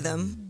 rhythm.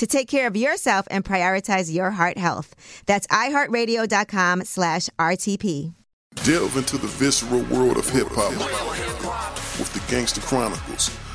to take care of yourself and prioritize your heart health. That's iHeartRadio.com slash RTP. Delve into the visceral world of hip hop with the Gangster Chronicles.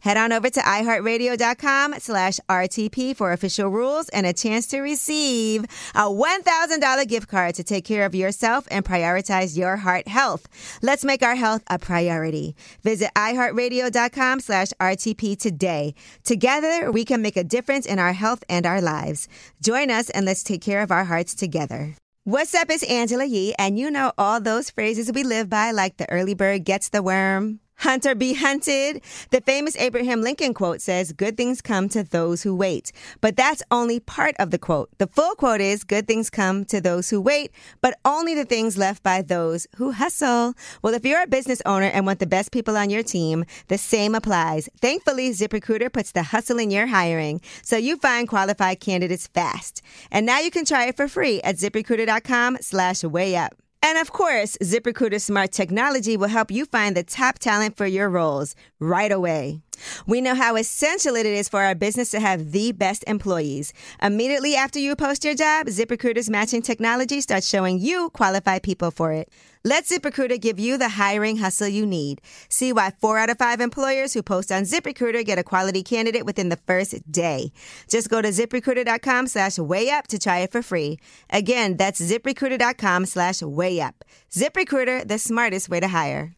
Head on over to iHeartRadio.com slash RTP for official rules and a chance to receive a $1,000 gift card to take care of yourself and prioritize your heart health. Let's make our health a priority. Visit iHeartRadio.com slash RTP today. Together, we can make a difference in our health and our lives. Join us and let's take care of our hearts together. What's up? It's Angela Yee, and you know all those phrases we live by, like the early bird gets the worm. Hunter be hunted. The famous Abraham Lincoln quote says, Good things come to those who wait. But that's only part of the quote. The full quote is, Good things come to those who wait, but only the things left by those who hustle. Well, if you're a business owner and want the best people on your team, the same applies. Thankfully, ZipRecruiter puts the hustle in your hiring so you find qualified candidates fast. And now you can try it for free at ziprecruiter.com slash way up. And of course, ZipRecruiter Smart Technology will help you find the top talent for your roles right away. We know how essential it is for our business to have the best employees. Immediately after you post your job, ZipRecruiter's matching technology starts showing you qualified people for it. Let ZipRecruiter give you the hiring hustle you need. See why four out of five employers who post on ZipRecruiter get a quality candidate within the first day. Just go to ziprecruiter.com slash way up to try it for free. Again, that's ziprecruiter.com slash way up. ZipRecruiter, the smartest way to hire.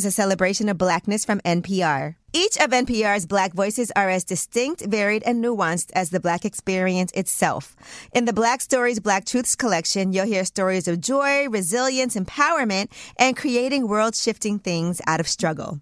is a celebration of blackness from NPR. Each of NPR's Black voices are as distinct, varied, and nuanced as the Black experience itself. In the Black Stories, Black Truths collection, you'll hear stories of joy, resilience, empowerment, and creating world shifting things out of struggle.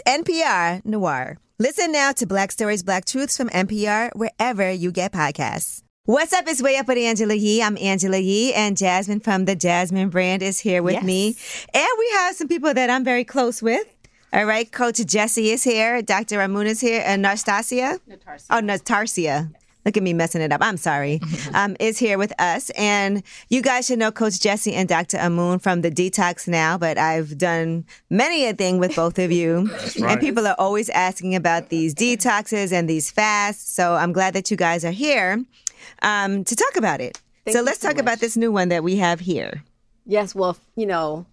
It's NPR Noir. Listen now to Black Stories, Black Truths from NPR wherever you get podcasts. What's up? It's Way Up with Angela Yee. I'm Angela Yee, and Jasmine from the Jasmine brand is here with Yes. me. And we have some people that I'm very close with. All right, Coach Gessie is here, Dr. Amun is here, and Nastasia? Oh, Natarsia. Look at me messing it up. I'm sorry. um, is here with us. And you guys should know Coach Gessie and Dr. Amun from the Detox Now, but I've done many a thing with both of you. And people are always asking about these detoxes and these fasts. So I'm glad that you guys are here um, to talk about it. Thank so let's so talk about this new one that we have here. Yes, well, you know,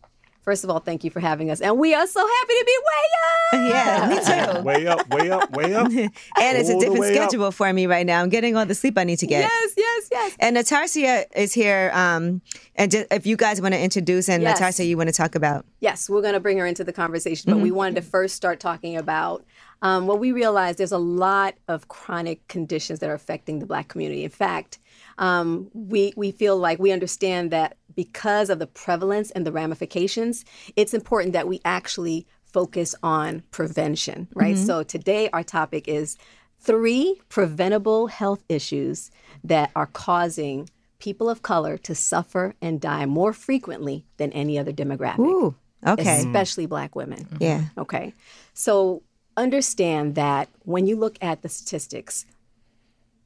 first of all, thank you for having us. And we are so happy to be way up. Yeah, me too. Way up, way up, way up. And it's a different way up. schedule for me right now. I'm getting all the sleep I need to get. Yes, yes, yes. And Natarsia is here. Um, and just, if you guys want to introduce, and Yes. Natarsia, you want to talk about. Yes, we're going to bring her into the conversation, but we wanted to first start talking about um, what we realized there's a lot of chronic conditions that are affecting the Black community. In fact, um, we we feel like we understand that because of the prevalence and the ramifications, it's important that we actually focus on prevention, right? Mm-hmm. So today our topic is three preventable health issues that are causing people of color to suffer and die more frequently than any other demographic Ooh, okay. especially black women. Yeah. Okay. So understand that when you look at the statistics,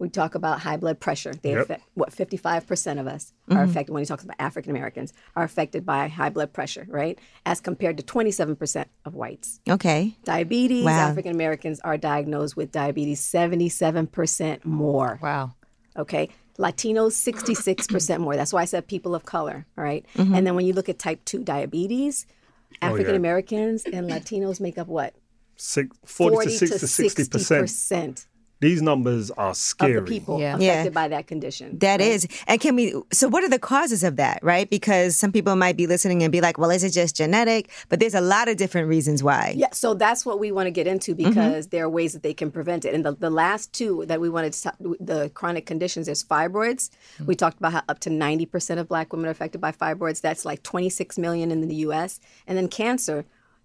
we talk about high blood pressure. They Yep. affect what 55% of us are affected when he talks about African Americans are affected by high blood pressure, right? As compared to 27% of whites. Okay. Diabetes, Wow. African Americans are diagnosed with diabetes 77% more. Wow. Okay. Latinos, 66% more. That's why I said people of color. All right? Mm-hmm. And then when you look at type 2 diabetes, Oh, yeah. African Americans and Latinos make up what? Six, 40, to 60 to 60 percent. 60% These numbers are scary. of scary. the people Yeah. affected Yeah. by that condition. That is. And can we, so what are the causes of that, right? Because some people might be listening and be like, well, is it just genetic? But there's a lot of different reasons why. Yeah, so that's what we want to get into Mm-hmm. because there are ways that they can prevent it. And the, the last two that we wanted to talk, the chronic conditions, there's fibroids. Mm. We talked about how up to 90% of black women are affected by fibroids. That's like 26 million in the US. And then cancer,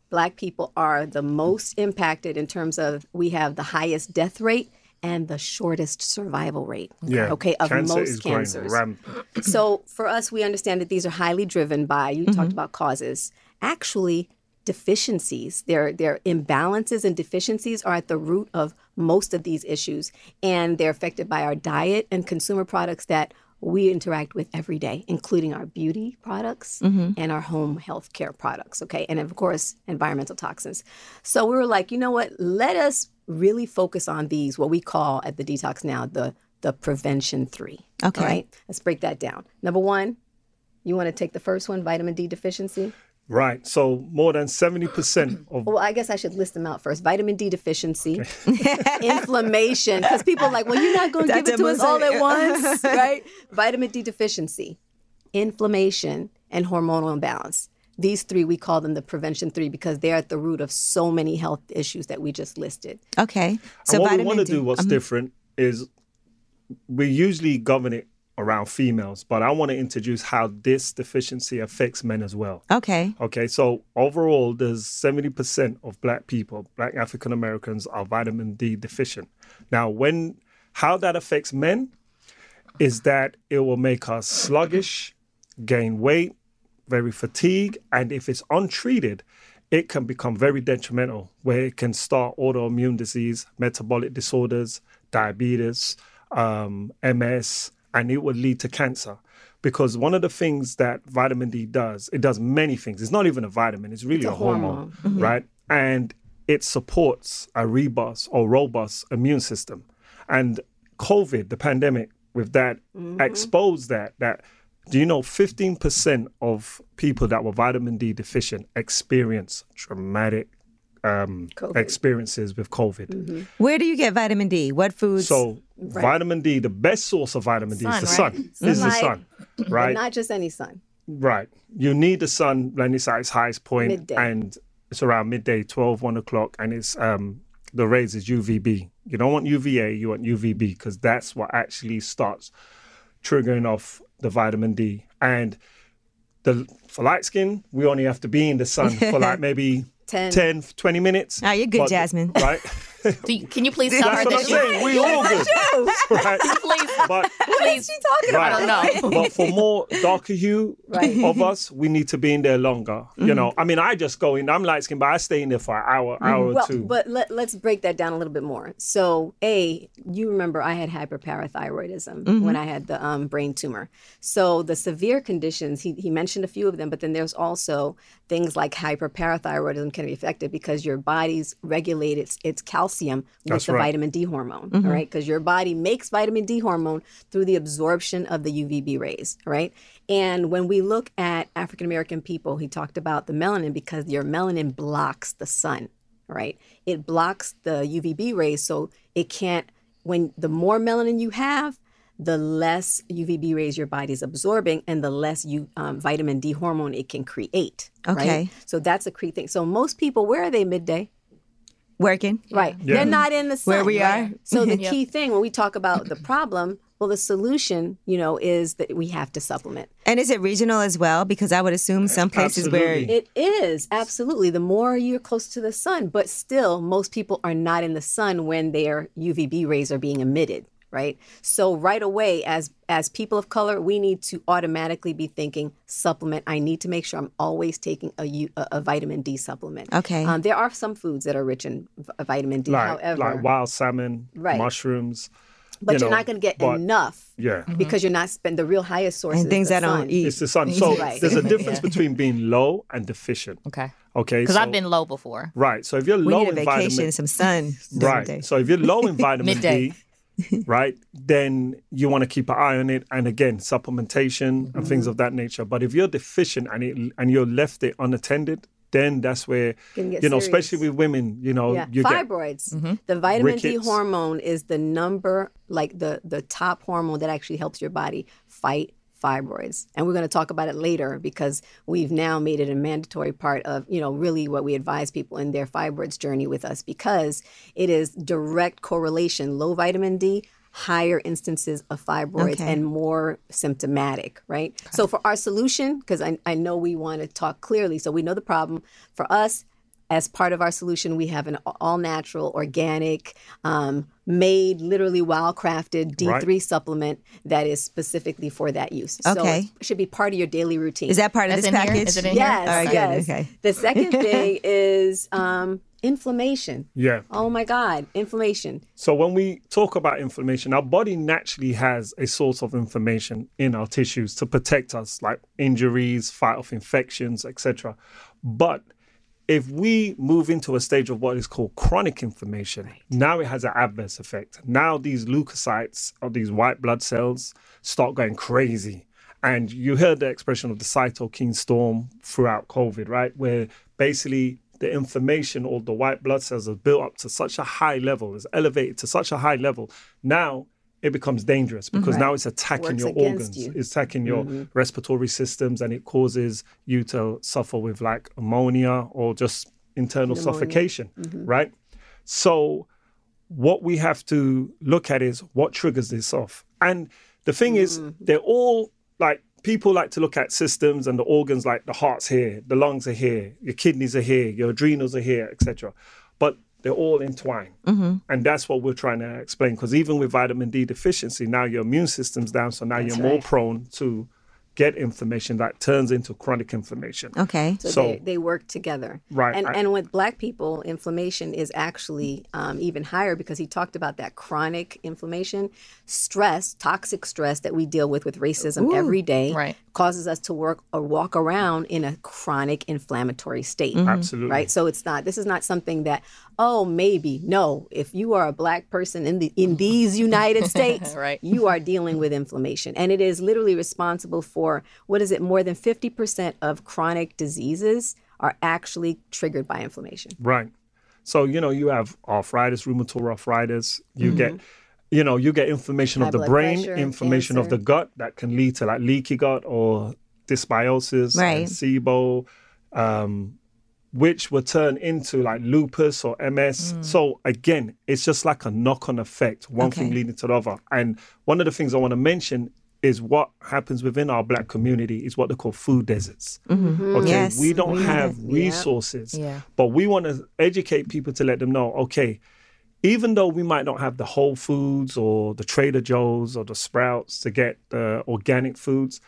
black people are the most impacted in terms of we have the highest death rate and the shortest survival rate. Yeah. Okay, of Cancer most is cancers. rampant. So for us, we understand that these are highly driven by, you talked mm-hmm. about causes, actually deficiencies. Their, their imbalances and deficiencies are at the root of most of these issues. And they're affected by our diet and consumer products that we interact with every day, including our beauty products mm-hmm. and our home health care products. Okay. And of course, environmental toxins. So we were like, you know what? Let us really focus on these, what we call at the Detox Now, the the prevention three. Okay. All right. Let's break that down. Number one, you want to take the first one, vitamin D deficiency? Right. So more than 70% of Well, I guess I should list them out first. Vitamin D deficiency, inflammation, because people are like, well, you're not going to give it to us all at once, right? Vitamin D deficiency, inflammation, and hormonal imbalance. These three, we call them the prevention three because they're at the root of so many health issues that we just listed. Okay. So and what we want to do, what's different, is we usually govern it around females, but I want to introduce how this deficiency affects men as well. Okay. Okay, so overall, there's 70% of black people, black African Americans, are vitamin D deficient. Now, when how that affects men is that it will make us sluggish, gain weight, very fatigued, and if it's untreated, it can become very detrimental, where it can start autoimmune disease, metabolic disorders, diabetes, um, MS, and it would lead to cancer. Because one of the things that vitamin D does, it does many things. It's not even a vitamin, it's really a, hormone, right? And it supports a robust or robust immune system. And COVID, the pandemic, with that, exposed that, that do you know 15% of people that were vitamin D deficient experience traumatic um, experiences with COVID? Where do you get vitamin D? What foods? So, vitamin D, the best source of vitamin D is the right? sun. Is the sun, right? not just any sun. Right. You need the sun when it's at its highest point, Midday. and it's around midday, 12, 1 o'clock, and it's um the rays is UVB. You don't want UVA, you want UVB because that's what actually starts triggering off the vitamin D. And the for light skin, we only have to be in the sun for like maybe 10. 10, 20 minutes. Oh, you're good, But- Jasmine. Right? Do you- can you please tell her what that? saying. We all good. right? Please, But please. talking Right. I don't know. but for more darker hue Right. of us, we need to be in there longer. You mm-hmm. know, I mean, I just go in. I'm light skinned, but I stay in there for an hour, mm-hmm. hour or Well, two. but let, let's break that down a little bit more. So, A, you remember I had hyperparathyroidism mm-hmm. when I had the um, brain tumor. So, the severe conditions, he, he mentioned a few of them, but then there's also things like hyperparathyroidism can be affected because your body's regulated its, its calcium with That's the right. vitamin D hormone, all right? Because your body makes vitamin D hormone through the absorption of the UVB rays, all right? And when we look at African American people, he talked about the melanin because your melanin blocks the sun, right? It blocks the UVB rays, so it can't. When the more melanin you have, the less UVB rays your body's absorbing, and the less you um, vitamin D hormone it can create. Okay. Right? So that's a key thing. So most people, where are they midday? Working. Right. Yeah. They're not in the sun. Where we right? are. So the key thing when we talk about the problem, well, the solution, you know, is that we have to supplement. And is it regional as well? Because I would assume some places Absolutely. where It is absolutely the more you're close to the sun, but still, most people are not in the sun when their UVB rays are being emitted. Right. So right away, as as people of color, we need to automatically be thinking supplement. I need to make sure I'm always taking a U, a, a vitamin D supplement. Okay. Um, there are some foods that are rich in vitamin D. like, However, like wild salmon, Right. mushrooms. but you you are know, not going to get but- enough Yeah. because you're not spend the real highest source and things the I don't eat. It's the sun. So Right. there's a difference between being low and deficient. Okay. Okay. Because so- I've been low before. right. So if you're we low need a in vacation, vitamin, some sun. right. day. So if you're low in vitamin D, right, then you want to keep an eye on it, and again, supplementation and things of that nature. But if you're deficient and it and you're left it unattended, then that's where you know, serious. especially with women, you know, Yeah, you get fibroids. Mm-hmm. The vitamin D hormone is the number, like the the top hormone that actually helps your body fight fibroids. And we're going to talk about it later because we've now made it a mandatory part of, you know, really what we advise people in their fibroids journey with us because it is direct correlation. Low vitamin D, higher instances of fibroids Okay. and more symptomatic, right? So for our solution, because I, I know we want to talk clearly, so we know the problem. For us, as part of our solution, we have an all natural, organic, um, made, literally wild crafted D3 Right. supplement that is specifically for that use. So Okay. it should be part of your daily routine. Is that part of this in package? Is it in yes, here? All right, good, okay. The second thing is um, inflammation. yeah. Oh my God, inflammation. So when we talk about inflammation, our body naturally has a source of inflammation in our tissues to protect us, like injuries, fight off infections, etc. But if we move into a stage of what is called chronic inflammation, now it has an adverse effect. Now these leukocytes or these white blood cells start going crazy. And you heard the expression of the cytokine storm throughout COVID, right? Where basically the inflammation or the white blood cells are built up to such a high level, is elevated to such a high level. Now it becomes dangerous because now it's attacking Works your organs, you. it's attacking your mm-hmm. respiratory systems, and it causes you to suffer with like ammonia or just internal suffocation, mm-hmm. right? So what we have to look at is what triggers this off. And the thing is, mm. they're all like people like to look at systems and the organs like the heart's here, the lungs are here, your kidneys are here, your adrenals are here, etc. But they're all entwined. Mm-hmm. And that's what we're trying to explain. Because even with vitamin D deficiency, now your immune system's down. So now you're more prone to get inflammation that turns into chronic inflammation. Okay. So, So- they, they work together. Right, And, I- and with black people, inflammation is actually um, even higher because he talked about that chronic inflammation, stress, toxic stress that we deal with with racism every day Right. causes us to work or walk around in a chronic inflammatory state. Absolutely. Right. So it's not, this is not something that, oh, maybe. No, if you are a black person in the in these United States, Right. you are dealing with inflammation. And it is literally responsible for what is it, more than 50% of chronic diseases are actually triggered by inflammation. Right. So, you know, you have arthritis, rheumatoid arthritis, you get you know, you get inflammation High of the brain, pressure, inflammation of the gut that can lead to like leaky gut or dysbiosis Right. and SIBO, um, which will turn into like lupus or MS. So again, it's just like a knock-on effect, one thing leading to the other. And one of the things I want to mention is what happens within our black community is what they call food deserts. Okay, Mm-hmm. Yes, we don't we have resources, Yeah. but we want to educate people to let them know, okay, even though we might not have the Whole Foods or the Trader Joe's or the Sprouts to get the organic foods,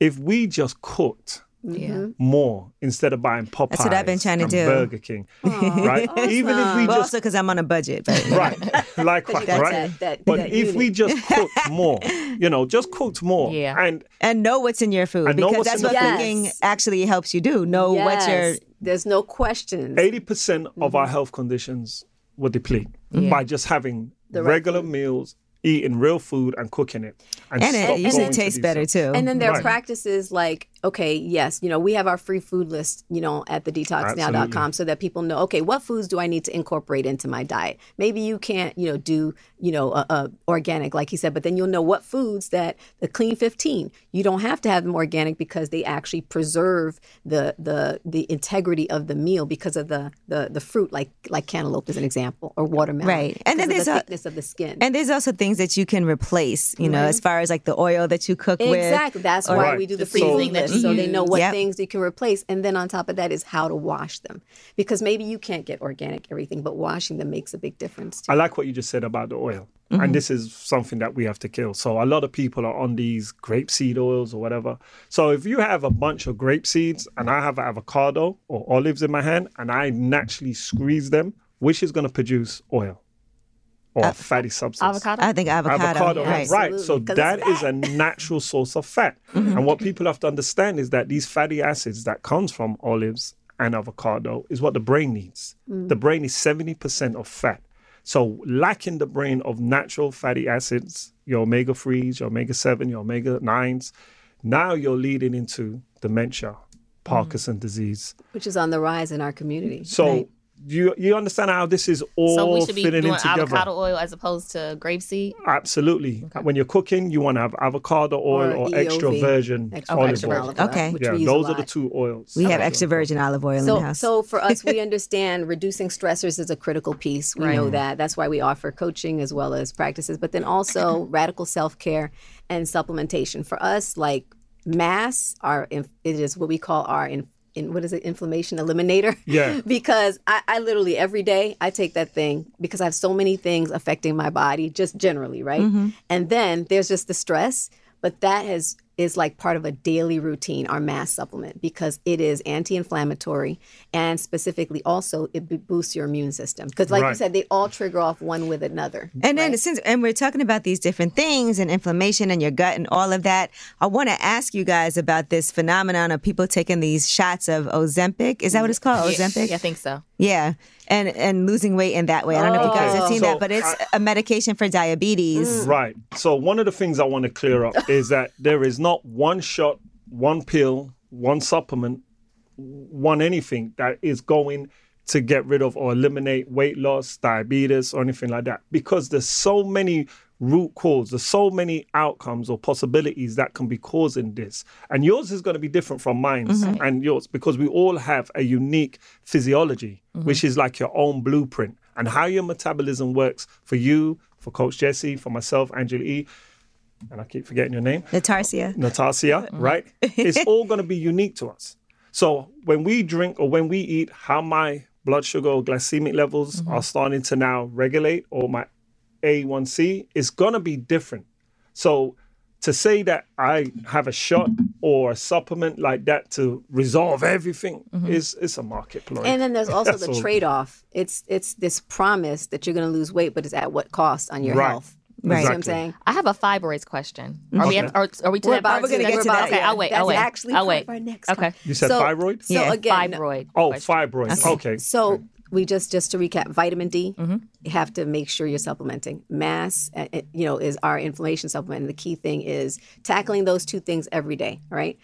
if we just cooked Yeah. more instead of buying Popeyes That's what I've been trying to and do. Burger King, right? Even if we But just also because I'm on a budget. But right, likewise, you right? that- that- but that if we just cooked more, you know, just cooked more, Yeah. and and know what's in your food And know because what's that's in what the cooking Yes. actually helps you do. Know what you're. There's no question. eighty percent of Mm-hmm. our health conditions will deplete Yeah. by just having The right regular meals, eating real food, and cooking it, and, And it usually tastes better things. too. And then there are Right. practices like, okay, yes, you know, we have our free food list, you know, at the detoxnow.com so that people know, okay, what foods do I need to incorporate into my diet? Maybe you can't, you know, do, you know, uh, uh, organic, like he said, but then you'll know what foods that the clean 15, you don't have to have them organic because they actually preserve the the the integrity of the meal because of the the, the fruit, like like cantaloupe is an example, or watermelon. Right. And then there's the a- thickness of the skin. And there's also things that you can replace, you know, as far as like the oil that you cook with. Exactly. That's why Right. we do the The free seasoning food list, you so they know what Yep. things you can replace. And then on top of that is how to wash them, because maybe you can't get organic everything, but washing them makes a big difference too. I like what you just said about the oil. Mm-hmm. And this is something that we have to kill. So a lot of people are on these grapeseed oils or whatever. So if you have a bunch of grape seeds and I have avocado or olives in my hand and I naturally squeeze them, which is going to produce oil or fatty substance? Avocado. I think avocado. avocado, right. right? So Absolutely, 'cause that it's is a natural source of fat. Mm-hmm. And what people have to understand is that these fatty acids that comes from olives and avocado is what the brain needs. Mm. The brain is 70% of fat. So lacking the brain of natural fatty acids, your omega 3s, your omega 7, your omega 9s, now you're leading into dementia, Parkinson disease. which is on the rise in our community. So Right. You you understand how this is all So we should be fitting doing in together. avocado oil as opposed to grapeseed. Absolutely. When you're cooking, you want to have avocado oil or, extra virgin extra olive virgin oil. olive oil, Okay. which Yeah, we use a those are the two oils. We have that extra virgin olive oil in So, the house. so for us, we understand reducing stressors is a critical piece. We know that. That's why we offer coaching as well as practices, but then also radical self care and supplementation. For us, like mass, our it is what we call our in, in what is it inflammation eliminator. Yeah. because I, I literally every day I take that thing because I have so many things affecting my body just generally, right? Mm-hmm. And then there's just the stress, but that has is like part of a daily routine, our mass supplement, because it is anti-inflammatory and specifically also it boosts your immune system. Because like you said, they all trigger off one with another. And then since and we're talking about these different things and inflammation in your gut and all of that, I want to ask you guys about this phenomenon of people taking these shots of Ozempic. Is that what it's called? Ozempic? Yeah, I think so. Yeah. And and losing weight in that way. I don't know if you guys have oh. seen so that, but it's a medication for diabetes. Mm. Right. So one of the things I want to clear up is that there is not one shot, one pill, one supplement, one anything that is going to get rid of or eliminate weight loss, diabetes, or anything like that. Because there's so many root cause, there's so many outcomes or possibilities that can be causing this. And yours is going to be different from mine mm-hmm. and yours because we all have a unique physiology, mm-hmm. which is like your own blueprint. And how your metabolism works for you, for Coach Gessie, for myself, Angela E. And I keep forgetting your name. Natarsia. Natasia, mm-hmm. right? It's all going to be unique to us. So when we drink or when we eat, how my blood sugar or glycemic levels are starting to now regulate or my A1C is going to be different. So to say that I have a shot or a supplement like that to resolve everything mm-hmm. is is a market ploy. And then there's also the trade-off. It's it's this promise that you're going to lose weight, but it's at what cost on your Right. health. You see what I'm Exactly. saying? I have a fibroids question. Are we? Okay. Are, are we to We're that about part? we're gonna get we're to about that. Okay, I'll wait. That's I'll wait. actually I'll wait. of our next Okay. con- You said so, fibroid? So Yeah. again, Fibroid. oh, question. fibroids. Okay. So we just just to recap, vitamin D, you have to make sure you're supplementing. Mass, uh, uh, you know, is our inflammation supplement. And the key thing is tackling those two things every day right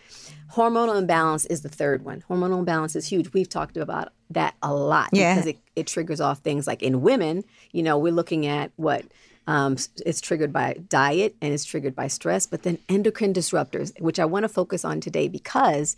Hormonal imbalance is the third one. Hormonal imbalance is huge. We've talked about that a lot Yeah. because it, it triggers off things like in women. You know, we're looking at what. Um, it's triggered by diet and it's triggered by stress, but then endocrine disruptors, which I want to focus on today because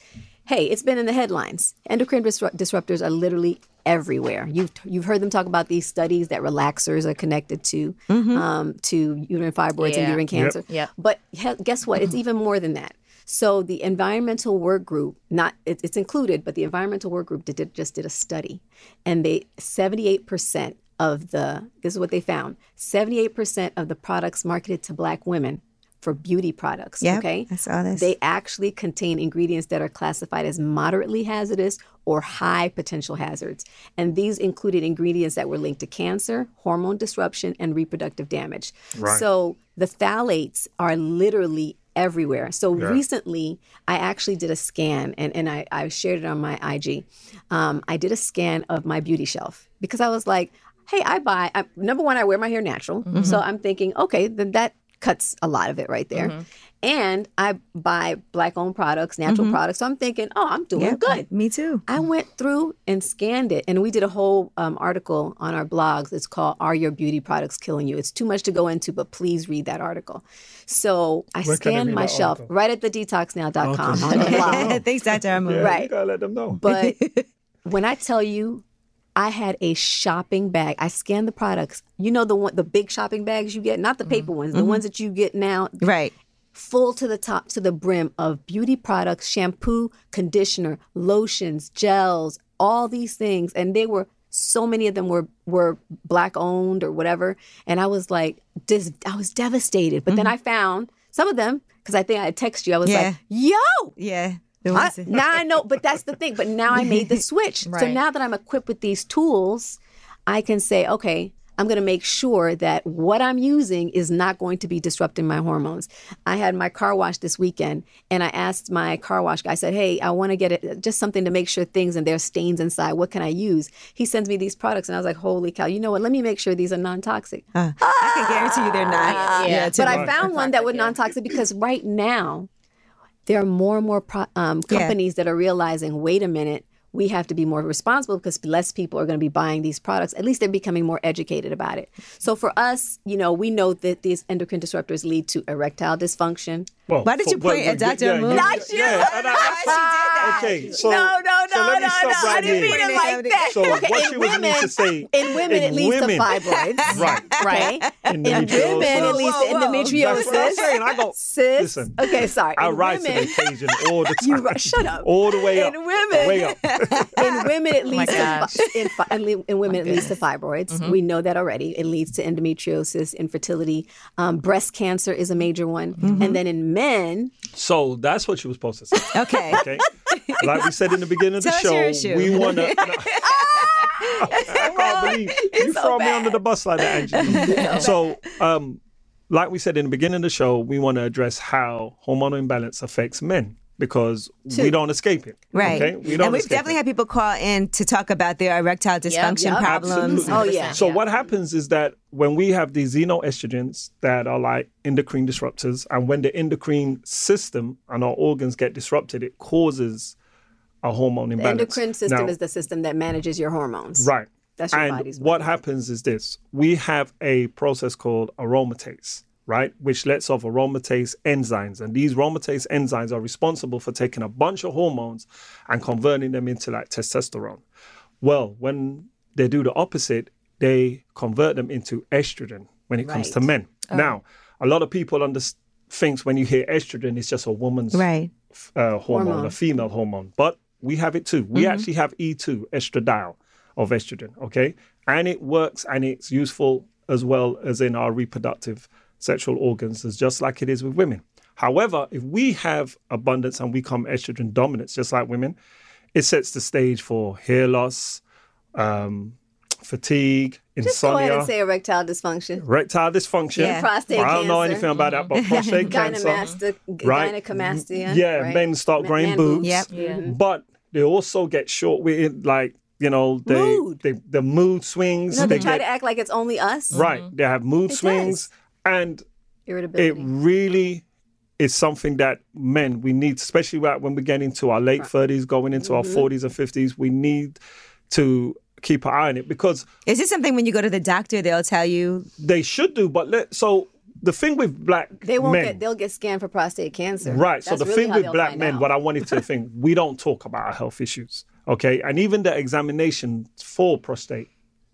hey, it's been in the headlines. Endocrine disru- disruptors are literally everywhere. You've you've heard them talk about these studies that relaxers are connected to um, to uterine fibroids and Yeah. uterine cancer. Yep. But he- guess what? It's even more than that. So the environmental work group, not it, it's included, but the environmental work group did, just did a study, and they seventy eight percent of the this is what they found: seventy eight percent of the products marketed to Black women for beauty products. Yep, okay, I saw this. They actually contain ingredients that are classified as moderately hazardous or high potential hazards, and these included ingredients that were linked to cancer, hormone disruption, and reproductive damage. Right. So the phthalates are literally everywhere. So recently, I actually did a scan and, and I, I shared it on my IG. Um, I did a scan of my beauty shelf because I was like, hey, I buy, I, number one, I wear my hair natural. So I'm thinking, okay, then that cuts a lot of it right there. And I buy black owned products, natural products. So I'm thinking, oh, I'm doing Yeah, good. Me too. I went through and scanned it, and we did a whole um, article on our blogs. It's called "Are Your Beauty Products Killing You?" It's too much to go into, but please read that article. So I Where scanned my shelf article? right at the detoxnow.com Okay. on the blog. Thanks, Dr. Amu. Yeah, Right. You gotta let them know. But when I tell you, I had a shopping bag. I scanned the products. You know the one, the big shopping bags you get, not the paper ones, the mm-hmm. ones that you get now, Right. full to the top to the brim of beauty products, shampoo, conditioner, lotions, gels, all these things. And they were so many of them were were black owned or whatever. And I was like, dis- I was devastated. But then mm-hmm. I found some of them because I think I text you. I was Yeah. like, yo, Yeah. The I, now I know, but that's the thing. But now I made the switch. So now that I'm equipped with these tools, I can say, okay, I'm going to make sure that what I'm using is not going to be disrupting my hormones. I had my car wash this weekend, and I asked my car wash guy. I said, "Hey, I want to get it just something to make sure things and there's stains inside. What can I use?" He sends me these products, and I was like, "Holy cow! You know what? Let me make sure these are non-toxic." Uh, I can guarantee you they're not. Yeah. too. But I found one that was non-toxic because right now there are more and more pro- um, Yeah. companies that are realizing, wait a minute, we have to be more responsible because less people are going to be buying these products. At least they're becoming more educated about it. So for us, you know, we know that these endocrine disruptors lead to erectile dysfunction. Well, Why did for- you point at Dr. yeah, Moon? Not you. Yeah, and I- she did that? Okay, so no, no, so no, let me no, stop no. right I didn't here. mean it like that. So Okay, what in she was women, meaning to say in women, it leads women, to fibroids. Right. Right. In women, it leads to endometriosis. That's what I'm saying. I go, Sis. listen. Okay, sorry. I In rise women, to the occasion all the time. You shut up. All the way up. In women. Way up. in women it my leads to in, in, in women it leads to fibroids we know that already it leads to endometriosis infertility um, breast cancer is a major one and then in men So that's what she was supposed to say. Okay. Okay. like we said in the beginning of the Tell us your show, we want to. I can't believe you so throw me under the bus like that, Angie. so, um, like we said in the beginning of the show, we want to address how hormonal imbalance affects men because we don't escape it. Right. Okay. We don't and we've definitely it. had people call in to talk about their erectile dysfunction yep. problems. Absolutely. Oh, yeah. So what happens is that when we have these xenoestrogens that are like endocrine disruptors, and when the endocrine system and our organs get disrupted, it causes a hormone the imbalance. endocrine system Now- is the system that manages your hormones Right. That's your and body's what way. happens is this: we have a process called aromatase, right, which lets off aromatase enzymes, and these aromatase enzymes are responsible for taking a bunch of hormones and converting them into like testosterone. Well, when they do the opposite, they convert them into estrogen when it comes to men. Oh. Now, a lot of people under- thinks when you hear estrogen, it's just a woman's Right. uh, hormone, Hormone. a female hormone. But we have it too. We actually have E2, estradiol of estrogen, okay? And it works and it's useful as well as in our reproductive sexual organs, as just like it is with women. However, if we have abundance and we become estrogen dominance, just like women, it sets the stage for hair loss, um, fatigue, just go ahead insomnia, and say erectile dysfunction erectile dysfunction. Yeah. Prostate I don't know anything about that, but mm-hmm. prostate cancer. Gynecomastia, Right. gynecomastia mm, Yeah, right? men start growing man boobs. Yep. Yeah. Mm-hmm. But they also get short with like you know they, Mood. they the mood swings. no, they, they try get to act like it's only us right. They have mood It swings, and it really is something that men we need, especially right when we get into our late thirties, going into our Mm-hmm. forties and fifties. We need to keep an eye on it because Is this something when you go to the doctor, they'll tell you? they should do. But let so the thing with black They won't men, get. They'll get scanned for prostate cancer. Right. so the really thing with black men, out. what I wanted to think, we don't talk about our health issues. Okay. And even the examination for prostate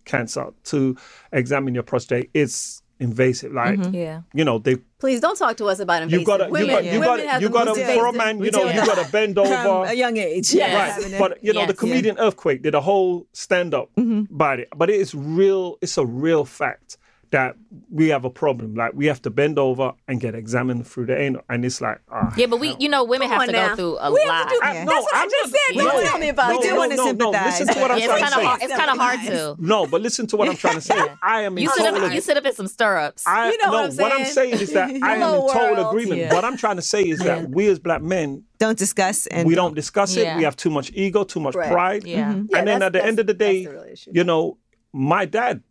cancer to examine your prostate is invasive. Like, mm-hmm. Yeah. you know, they Please don't talk to us about invasive. you gotta you women, got you women got have you got most to for a man, you know, you got to bend From over. a young age. Yes. Right, but you know the Yes. comedian Earthquake did a whole stand up mm-hmm. about it, but it is real. It's a real fact that we have a problem. Like we have to bend over and get examined through the anal, and it's like, ah, Yeah, but we, you know, women Come have to now. go through a We have lot. to do- I- Yeah. no, That's what I I'm just not- said. No, Don't tell me about no, it. We do no, wanna no, no. Listen to what I'm yeah, trying to say. hard. It's kind of hard to. No, but listen to what I'm trying to say. I am You sit up. You sit up in some stirrups. You I, know what I'm what I'm saying? saying is that I am in total world. agreement. What I'm trying to say is that we as black men, Don't discuss and we don't discuss it. Yeah. We have too much ego, too much Right. pride. Yeah. Yeah, and then at the end of the day, the you know, my dad,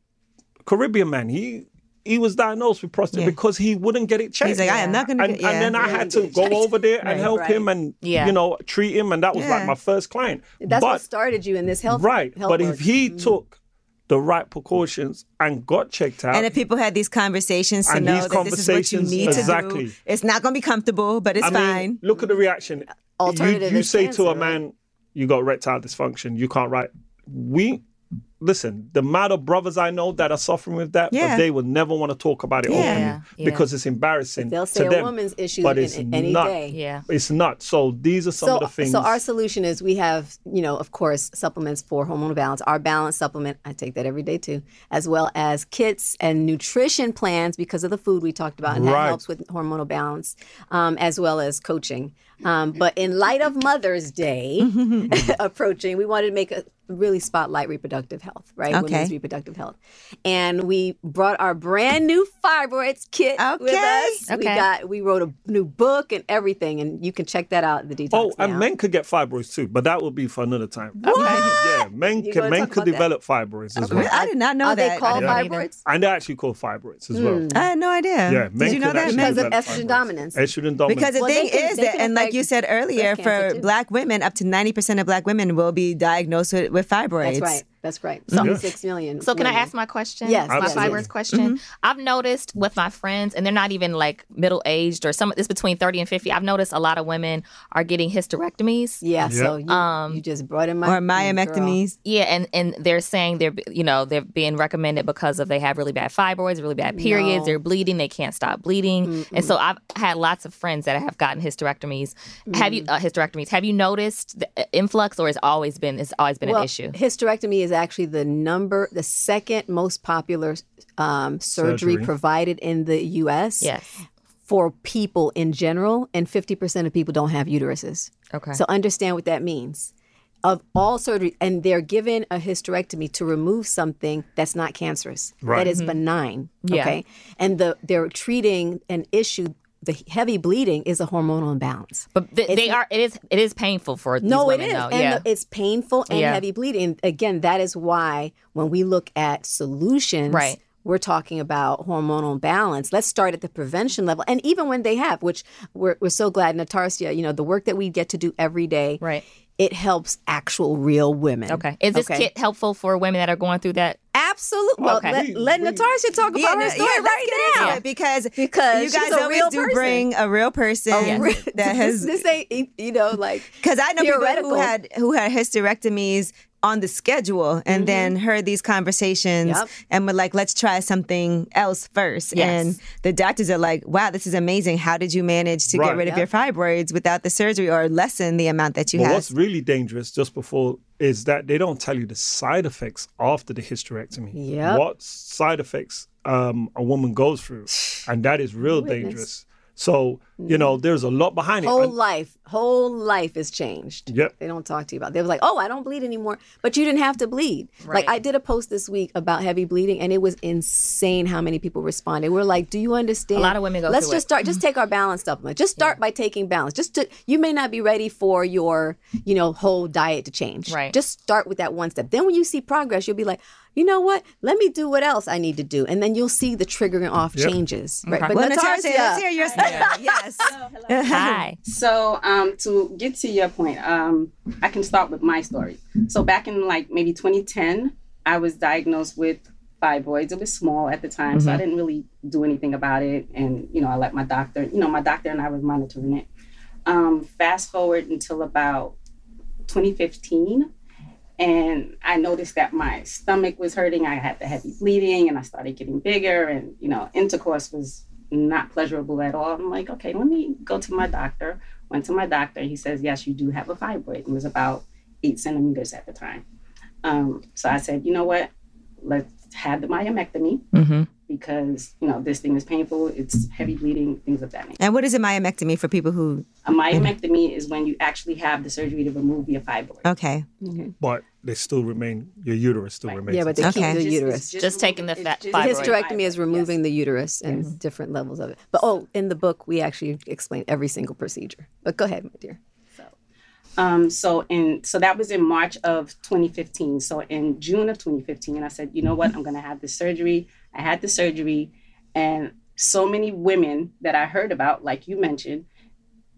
Caribbean man, he he was diagnosed with prostate Yeah. because he wouldn't get it checked. He's like, I am not going to and. Yeah. and then I had to go checked. over there and Right. help Right. him and Yeah. you know treat him, and that was Yeah. like my first client. That's but what started you in this health. right, health but work. if he Mm. took the right precautions and got checked out, and if people had these conversations to And know these that this is what you conversations- need to exactly. do, it's not going to be comfortable, but it's I mean, fine. look at the reaction. Alternative you, you is say to a cancer, man, "You got erectile dysfunction. You can't write." We listen. The amount of brothers I know that are suffering with that, Yeah. but they will never want to talk about it Yeah. openly Yeah, yeah. because it's embarrassing. They'll to say a them. woman's issue but in- it's in any not. day. Yeah. It's not. So these are some so, of the things. so our solution is we have, you know, of course, supplements for hormonal balance. Our balance supplement, I take that every day too, as well as kits and nutrition plans because of the food we talked about, and that helps with hormonal balance, um, as well as coaching. Um, but in light of Mother's Day approaching, we wanted to make a really spotlight reproductive health, right? Okay. Women's reproductive health, and we brought our brand new fibroids kit with Okay. us. We got we wrote a new book and everything, and you can check that out. The details. Oh, and men could get fibroids too, but that will be for another time. Yeah, men You can men talk could about that? develop fibroids as well, I did not know Are that. they called didn't fibroids? and they're actually called fibroids as hmm. well. I had no idea. Yeah, men did you know that? Because of estrogen fibroids. dominance. Estrogen dominance. Because the Well, thing can- is that, and like you said earlier, for black women, up to 90% of black women will be diagnosed with, with fibroids. That's right. That's right. Seventy-six million. So can I ask my question? Yes, my Absolutely. fibers question. I've noticed with my friends, and they're not even like middle aged or some. It's between thirty and fifty. I've noticed a lot of women are getting hysterectomies. Yeah. So you, Um, you just brought in my Or girl. myomectomies. Yeah, and and they're saying they're you know they're being recommended because of they have really bad fibroids, really bad periods, No. they're bleeding, they can't stop bleeding, and so I've had lots of friends that have gotten hysterectomies. Have you uh, hysterectomies? Have you noticed the uh, influx, or has always been it's always been Well, an issue? hysterectomy is actually the number, the second most popular um, surgery, Surgery. provided in the U.S. Yes. for people in general, and fifty percent of people don't have uteruses. Okay. So understand what that means. Of all surgery, and they're given a hysterectomy to remove something that's not cancerous, Right. that is benign. Yeah. Okay, and the they're treating an issue. The heavy bleeding is a hormonal imbalance. But th- they are. It is. It is painful for these No, it women, is, though. and yeah. it's painful and Yeah. heavy bleeding. Again, that is why when we look at solutions, Right. we're talking about hormonal balance. Let's start at the prevention level, and even when they have, which we're we're so glad, Natarsia, you know, the work that we get to do every day, Right. It helps actual real women. okay. Is this Okay. kit helpful for women that are going through that? Absolutely. Well, Okay. let, let Natasha talk about Yeah, her story yeah, let's right get into now. it because Because you guys always real do person. bring a real person A real- that has this, this ain't you know like Because I know people who had who had hysterectomies on the schedule and then heard these conversations Mm-hmm. Yep. and were like, let's try something else first. Yes. And the doctors are like, wow, this is amazing. How did you manage to Right. get rid of your fibroids without the surgery or lessen the amount that you But have? what's really dangerous just before is that they don't tell you the side effects after the hysterectomy. Yep. What side effects um, a woman goes through, and that is real dangerous. So you know, mm. there's a lot behind it. whole life, whole life is changed. Yep. They don't talk to you about. They was like, "Oh, I don't bleed anymore," but you didn't have to bleed. Like I did a post this week about heavy bleeding, and it was insane how many people responded. We're like, "Do you understand?" A lot of women go Let's just it. start. Just take our balance supplement. Just start by taking balance. Just to you may not be ready for your you know whole diet to change. Right. Just start with that one step. Then when you see progress, you'll be like. You know what? Let me do what else I need to do, and then you'll see the triggering off Yep. changes. Right? But well, Natasha, Natasha, let's hear your story. yes. Hello. Hi. So, um, to get to your point, um, I can start with my story. So, back in like maybe 2010, I was diagnosed with fibroids. It was small at the time, so I didn't really do anything about it. And you know, I let my doctor. You know, my doctor and I was monitoring it. Um, fast forward until about 2015 and I noticed that my stomach was hurting. I had the heavy bleeding, and I started getting bigger, and you know, intercourse was not pleasurable at all. I'm like, okay, let me go to my doctor. Went to my doctor. He says, yes, you do have a fibroid. It was about eight centimeters at the time. Um, so I said, you know what? Let's have the myomectomy Mm-hmm. Because you know this thing is painful. It's heavy bleeding, things of that nature. And what is a myomectomy for people who? A myomectomy is when you actually have the surgery to remove your fibroid. Okay. But they still remain. Your uterus still remains. Yeah, but they. Okay. keep the uterus. it's Just taking the it's fat just The fibroid. hysterectomy is Yes. removing the uterus and different levels of it. But oh, in the book, we actually explain every single procedure. But go ahead, my dear. Um, so in so that was in March of 2015. So in June of 2015, I said, you know what, I'm gonna have this surgery. I had the surgery, and so many women that I heard about, like you mentioned,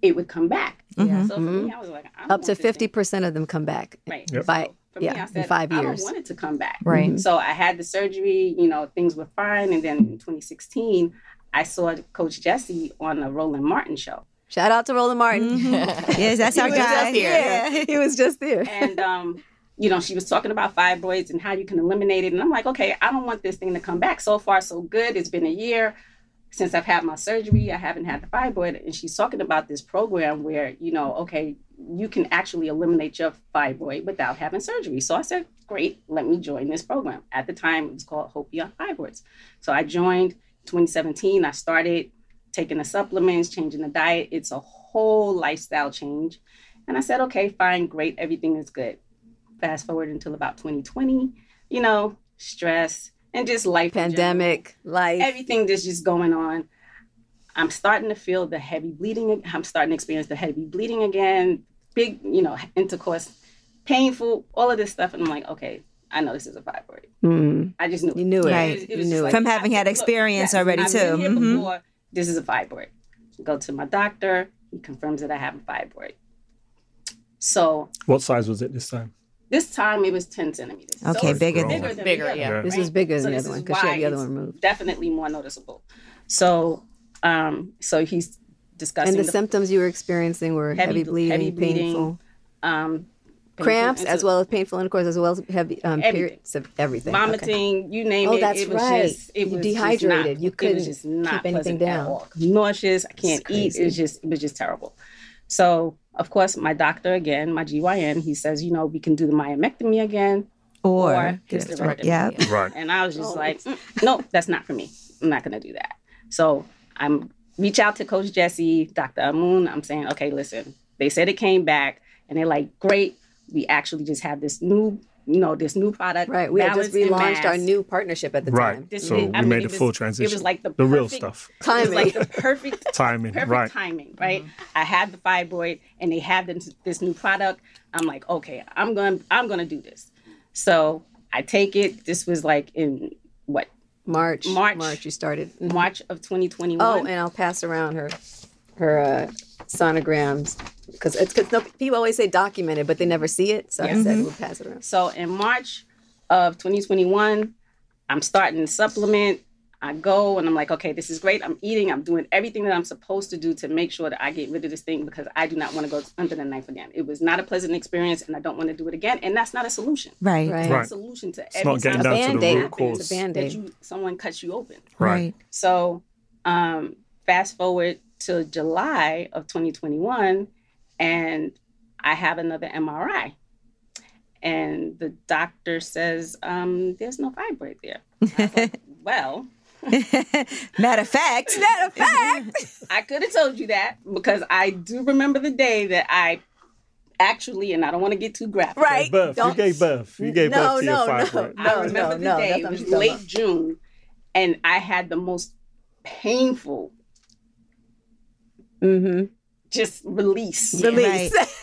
it would come back. Mm-hmm. So for me, I was like, I don't Up to want this 50% of them come back. Right. Yep. By- So for yeah, me, I in said, five I years. don't want it to come back. Right. So I had the surgery, you know, things were fine. And then in 2016, I saw Coach Gessie on the Roland Martin show. Shout out to Roland Martin. Yes, that's our was just guy. here. Yeah. he was just there. And, um, you know, she was talking about fibroids and how you can eliminate it. And I'm like, okay, I don't want this thing to come back. So far, so good. It's been a year since I've had my surgery. I haven't had the fibroid. And she's talking about this program where, you know, okay, you can actually eliminate your fibroid without having surgery. So I said, great, let me join this program. At the time, it was called Hope Beyond Fibroids. So I joined 2017. I started taking the supplements, changing the diet. It's a whole lifestyle change. And I said, okay, fine, great, everything is good. Fast forward until about 2020, you know, stress and just life. in general Pandemic, life. everything that's just going on. I'm starting to feel the heavy bleeding. I'm starting to experience the heavy bleeding again. Big, you know, intercourse, painful, all of this stuff. And I'm like, okay, I know this is a fibroid. Mm. I just knew. You knew it. Right. was You just knew it. From having had look, experience already, I've too. Been here Mhm. before. This is a fibroid. Go to my doctor. He confirms that I have a fibroid. So What size was it this time? This time it was 10 centimeters. Okay, it's bigger bigger than Bigger, other, yeah. This right? was bigger than the other one because she had the other one removed. Definitely more noticeable. So, um, so he's discussing And the the symptoms you were experiencing were Heavy heavy, bleeding, heavy bleeding, painful, um, cramps, inter- as well as painful intercourse, as well as heavy um, Everything. periods of everything. Okay. vomiting, you name it. Oh, it. that's it was right. Just, it You was just dehydrated. not- You couldn't was just not keep anything pleasant at down. all. Nauseous. I can't eat. It was just it was just terrible. So of course, my doctor again, my GYN, he says, you know, we can do the myomectomy again, Or, or hysterectomy. yeah. Right. And I was just Oh. like, "Mm, no, that's not for me. I'm not gonna do that. So I'm reach out to Coach Gessie, Dr. Amun. I'm saying, okay, listen, they said it came back, and they're like, great. We actually just have this new, you know, this new product. Right. We had just relaunched our new partnership at the Right. time. This- So it- we I mean, made it the was- full It transition. was like the the real perfect- stuff. It was Timing. like the perfect Timing. perfect Right. timing, right? I had the fibroid, and they had this, this new product. I'm like, okay, I'm going, to I'm going to do this. So I take it. This was like in what March. March. March. You started. Mhm. March of 2021. Oh, and I'll pass around her her uh, sonograms because it's because no, people always say documented, but they never see it. So I Yeah. said we'll pass it around. So in March of 2021, I'm starting to supplement. I go and I'm like, okay, this is great. I'm eating. I'm doing everything that I'm supposed to do to make sure that I get rid of this thing because I do not want to go under the knife again. It was not a pleasant experience, and I don't want to do it again. And that's not a solution. Right. Right. It's not Right. a solution to It's every not getting down to the Band-Aid. root happens It's a cause. band that you someone cuts you open. Right. So, um, fast forward to July of 2021, and I have another MRI. And the doctor says, um, there's no fibroid there. I like, well, Matter of fact. Matter of fact. I could have told you that because I do remember the day that I actually, and I don't want to get too graphic. Right. Gave birth. You gave birth. You gave No, birth to no, your no. fibroid. I No, remember no, the no, day. that's It not was late talking June, and I had the most painful Mm-hmm. just release. Release.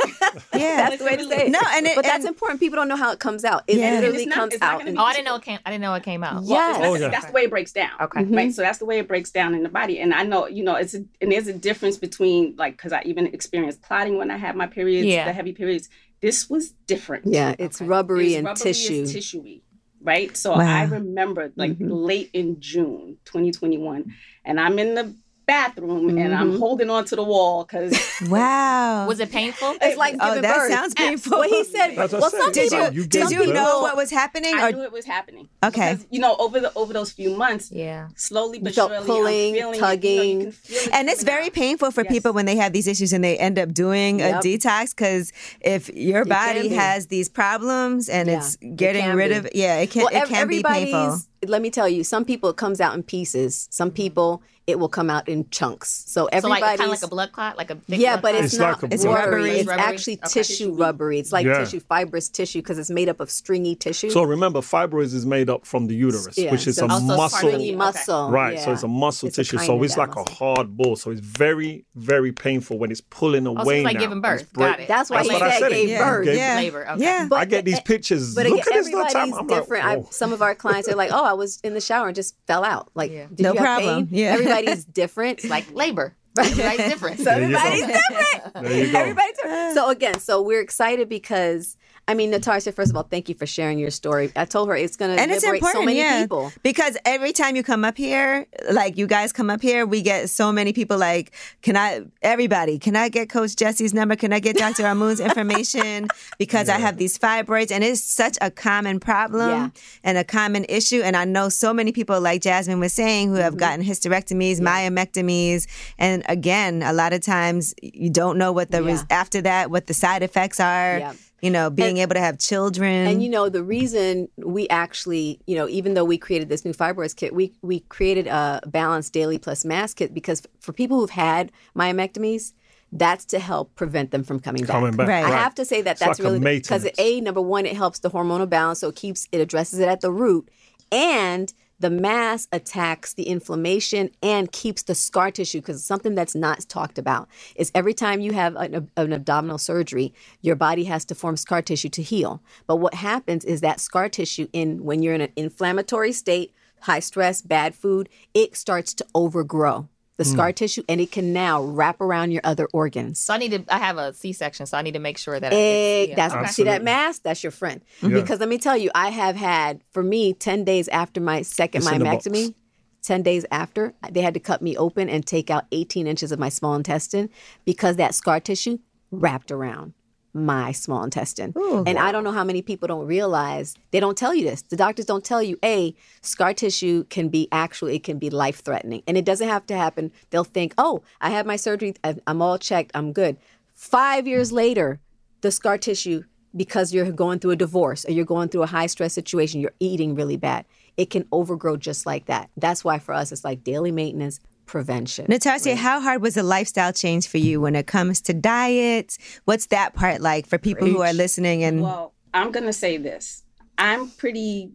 Yeah. that's the way to say it. No, and it, but that's and- important. People don't know how it comes out. It Yeah. literally It's not- comes it's out. be- Oh, I didn't know it came. I didn't know it came out. Yeah. Well, it's not- Oh, yeah. That's the way it breaks down. Okay. Mhm. Right. So that's the way it breaks down in the body. And I know, you know, it's a, and there's a difference between like because I even experienced clotting when I had my periods, Yeah. the heavy periods. This was different. yeah, it's Okay. rubbery It's and rubbery, tissue. It's tissuey. right? So Wow. I remember like late in June 2021, and I'm in the bathroom and I'm mm-hmm. holding on to the wall because Wow. Was it painful? It's like Oh, that birth. sounds painful. What he said. That's what well, some did people. you, You did you birth. know what was happening? I Or knew it was happening. Okay. Because, you know, over the over those few months, Yeah. slowly but surely, pulling, I'm feeling tugging. You know, you it and it's very out. painful for Yes. people when they have these issues and they end up doing a detox because if your body be. has these problems and Yeah, it's getting can rid be. of yeah it can well, it ev- can be painful everybody's- Let me tell you, some people it comes out in pieces. Some mm-hmm. people it will come out in chunks. So So like kind of like a blood clot, like a thick yeah, blood but it's, It's not like a It's blood rubbery. clot. It's Rubbery? actually Okay. tissue rubbery. It's like Yeah. tissue, fibrous tissue, because it's made up of stringy tissue. So remember, fibroids is made up from the uterus, Yeah, which is so a it's Also, it's part muscle. of the- stringy Okay. muscle. Right, so it's a muscle It's tissue. kind so it's that like a hard ball. So it's very, very painful when it's pulling away. Oh, so it's like now. giving birth. It's Got it. That's why Like he what I said said. gave Yeah. birth. Gave- yeah Labor. Yeah I get these pictures. But Look again, at this little time. everybody's I'm different. I, some of our clients are like, "Oh, I was in the shower and just fell out." Like, Yeah. did No you have problem. pain? Yeah. Everybody's different. It's like labor. Everybody's different. So There you go. everybody's different. There you go. Everybody's different. So again, so we're excited because I mean, Natasha, first of all, thank you for sharing your story. I told her it's going to liberate important so many yeah people. because every time you come up here like you guys come up here we get so many people like can i everybody can i get coach gessie's number can i get dr amun's information because i have these fibroids and it's such a common problem Yeah. and a common issue and i know so many people like jasmine was saying who Mm-hmm. have gotten hysterectomies myomectomies and again a lot of times you don't know what the res- after that what the side effects are Yeah. You know being able to have children And you know, the reason we actually, you know, even though we created this new fibroids kit, we we created a balanced daily plus mass kit because for people who've had myomectomies, that's to help prevent them from coming back. Coming back. Right. I Right. have to say that It's that's like a really because maintenance. a number one, it helps the hormonal balance, so it keeps it addresses it at the root, and the mass attacks the inflammation and keeps the scar tissue because something that's not talked about is every time you have an, an abdominal surgery your body has to form scar tissue to heal. But what happens is that scar tissue in when you're in an inflammatory state high stress bad food it starts to overgrow the scar tissue and it can now wrap around your other organs So I need to. I have a C-section, so I need to make sure that. Eh, it's, yeah, that's okay. see that Absolutely. mask. That's your friend. Yeah. Because let me tell you, I have had for me ten days after my second It's in the box. myomectomy. Ten days after, they had to cut me open and take out 18 inches of my small intestine because that scar tissue wrapped around my small intestine. and I don't know how many people don't realize they don't tell you this. The doctors don't tell you, A, scar tissue can be actually, it can be life threatening. And it doesn't have to happen. They'll think, oh, I had my surgery, I'm all checked, I'm good. Five years later, the scar tissue, because you're going through a divorce or you're going through a high stress situation, you're eating really bad, it can overgrow just like that. That's why for us, it's like daily maintenance, prevention. Natasha, how hard was the lifestyle change for you when it comes to diet? What's that part like for people who are listening? And Well, I'm going to say this. I'm pretty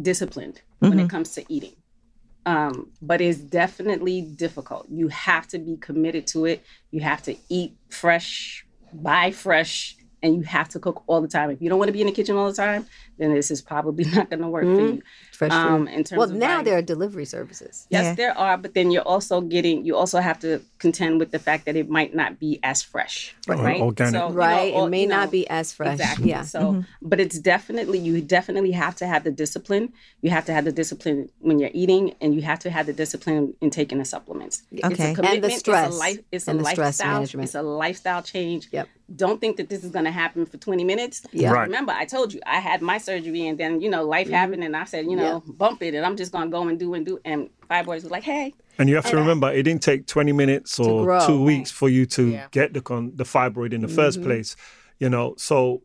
disciplined when it comes to eating. Um, but it's definitely difficult. You have to be committed to it. You have to eat fresh, buy fresh, and you have to cook all the time. If you don't want to be in the kitchen all the time, then this is probably not going to work for you. Fresh Um, food. in terms well, of now buying- there are delivery services. Yes, Yeah. there are, but then you're also getting you also have to contend with the fact that it might not be as fresh, Or right? organic. So, you know, Right. or- it may you not be as fresh. Exactly. Yeah. So, but it's definitely you definitely have to have the discipline. You have to have the discipline when you're eating, and you have to have the discipline in taking the supplements. It's Okay. a And the commitment. stress. It's a, life, it's a And the stress lifestyle. management. It's a lifestyle change. Yep. Don't think that this is going to happen for 20 minutes. Yeah. Right. Remember, I told you I had my surgery, and then you know life happened, and I said, you know, bump it, and I'm just going to go and do and do. And Fibroids were like, hey, And you have to remember, it didn't take 20 minutes or grow. two weeks for you to Yeah. get the con- the fibroid in the Mm-hmm. first place. You know, so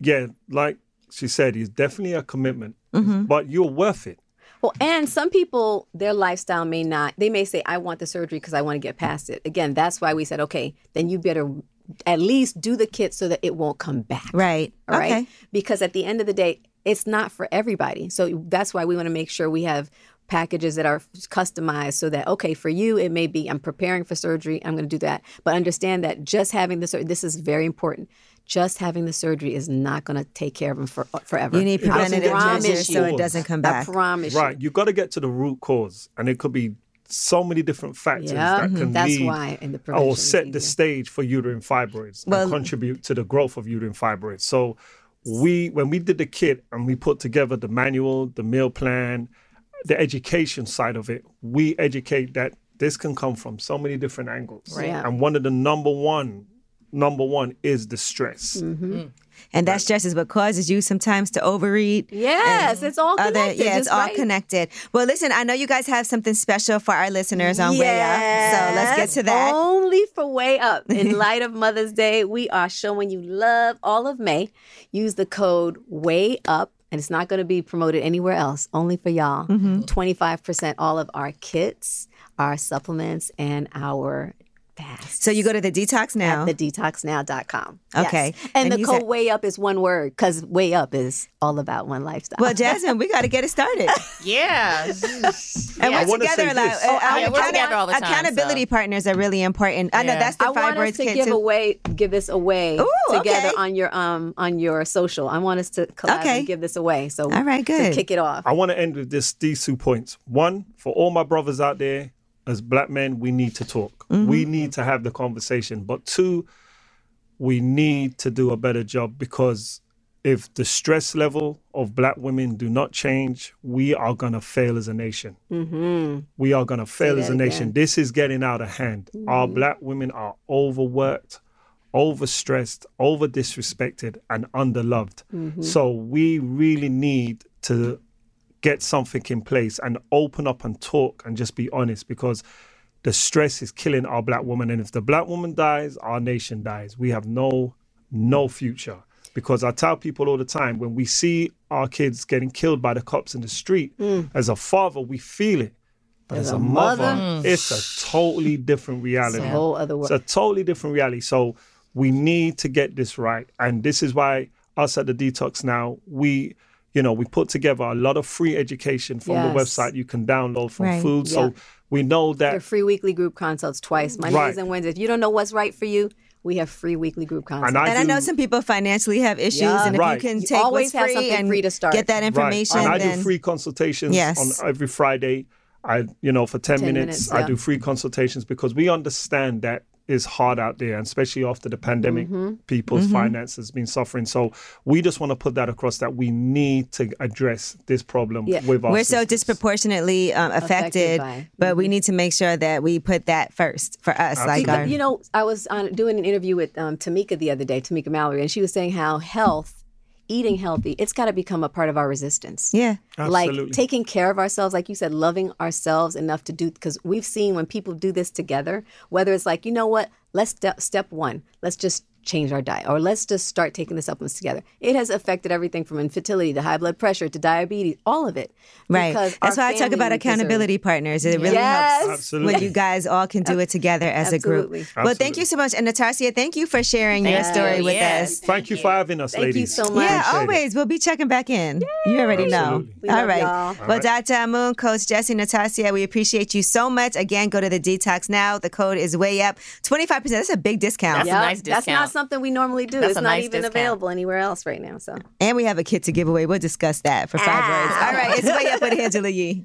yeah, like she said, it's definitely a commitment, Mm-hmm. but you're worth it. Well, and some people, their lifestyle may not, they may say, I want the surgery because I want to get past it. Again, that's why we said, okay, then you better at least do the kit so that it won't come back. Right. All right. okay. Because at the end of the day, it's not for everybody. So that's why we want to make sure we have packages that are customized so that okay for you it may be i'm preparing for surgery i'm going to do that but understand that just having the surgery this is very important just having the surgery is not going to take care of them for uh, forever You need to preventative get to the measures so it you. doesn't come back. i back. promise you. Right. You got to get to the root cause, and it could be so many different factors Yeah, that can that's lead why in the or set the easier. stage for uterine fibroids Well- and contribute to the growth of uterine fibroids. So we when we did the kit and we put together the manual, the meal plan, the education side of it, we educate that this can come from so many different angles. Right. Yeah. And one of the number one, number one is the stress. Mm-hmm. And that stress is what causes you sometimes to overeat. Yes, it's all Other, connected. yeah, it's all right. connected. Well, listen, I know you guys have something special for our listeners on Way Up. So let's get to that. Only for Way Up. In light of Mother's Day, we are showing you love all of May. Use the code Way Up, and it's not going to be promoted anywhere else. Only for y'all. Mm-hmm. Twenty five percent all of our kits, our supplements, and our fasts. So you go to the detox now. at thedetoxnow.com. Okay. Yes. And, And the you code said- Way Up is one word because Way Up is all about one lifestyle. well, Jasmine, we got to get it started. Yeah. And Yeah. We're together say a lot. this. Uh, Oh, yeah, we're together all the time, Accountability so. partners are really important. I know that's the I want Fibroids us to kit give too. away, give this away Ooh, together okay. on your um on your social. I want us to collab Okay. and give this away. So All right, to good. kick it off. I want to end with this these two points. One, for all my brothers out there, as black men, we need to talk. We need to have the conversation. But two, we need to do a better job because if the stress level of black women do not change, we are gonna fail as a nation. We are gonna fail as a nation. again. This is getting out of hand. Our black women are overworked, overstressed, over disrespected, and underloved. So we really need to get something in place and open up and talk and just be honest because the stress is killing our black woman. And if the black woman dies our nation dies. We have no no future. Because i tell people all the time when we see our kids getting killed by the cops in the street mm. as a father we feel it. But as, a, mother, it's a mm. totally different reality. It's a whole other world. it's a totally different reality. So we need to get this right. And this is why us at the Detox Now, we, you know, we put together a lot of free education from the website you can download from Right. food. So Yeah. we know that Your free weekly group consults twice, Mondays Right. and Wednesdays. If you don't know what's right for you, we have free weekly group consults. and I, And I know some people financially have issues, Yeah. and if Right. you can You take always what's have free something and free to start. get that right. information, And I do free consultations Yes. on every Friday. I, you know, for 10, 10 minutes, minutes, I do free consultations because we understand that it's hard out there, and especially after the pandemic, Mm-hmm. people's finances been suffering. So we just want to put that across that we need to address this problem Yeah. with our we're so disproportionately um, affected, Affected by. but we need to make sure that we put that first for us. Like our, you know, I was on, doing an interview with um, Tamika the other day, Tamika Mallory, and she was saying how health, eating healthy, it's got to become a part of our resistance. yeah, Absolutely. Like taking care of ourselves, like you said, loving ourselves enough to do, because we've seen when people do this together, whether it's like, you know what, let's step, step one, let's just change our diet, or let's just start taking the supplements together. It has affected everything from infertility to high blood pressure to diabetes, all of it. right. That's why I talk about we deserve. accountability partners. It really Yes. helps Absolutely. when you guys all can do it together as a Absolutely. group. Well, thank you so much, and Natasha, thank you for sharing your story you. with Yes. us. Thank you for having us, Thank you so much. Yeah, Appreciate it. always. We'll be checking back in. You already know. Absolutely. We All love y'all. Well, Dr. Amun, Coach Gessie, Natasha, we appreciate you so much. Again, go to the Detox now. The code is way up. 25%. That's a big discount. That's a Yep, nice That's not discount. Something we normally do. That's it's a not nice even discount. available anywhere else right now. So And we have a kit to give away. We'll discuss that for five Ah. words. All right, it's way up with Angela Yee.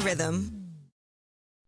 rhythm.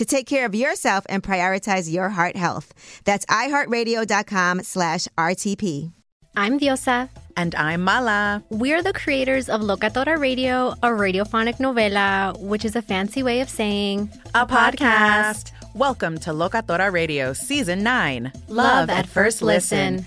to take care of yourself and prioritize your heart health. That's iHeartRadio.com slash RTP. I'm Diosa. And I'm Mala. We're the creators of Locatora Radio, a radiophonic novela, which is a fancy way of saying A podcast. Welcome to Locatora Radio Season 9 Love at First Listen.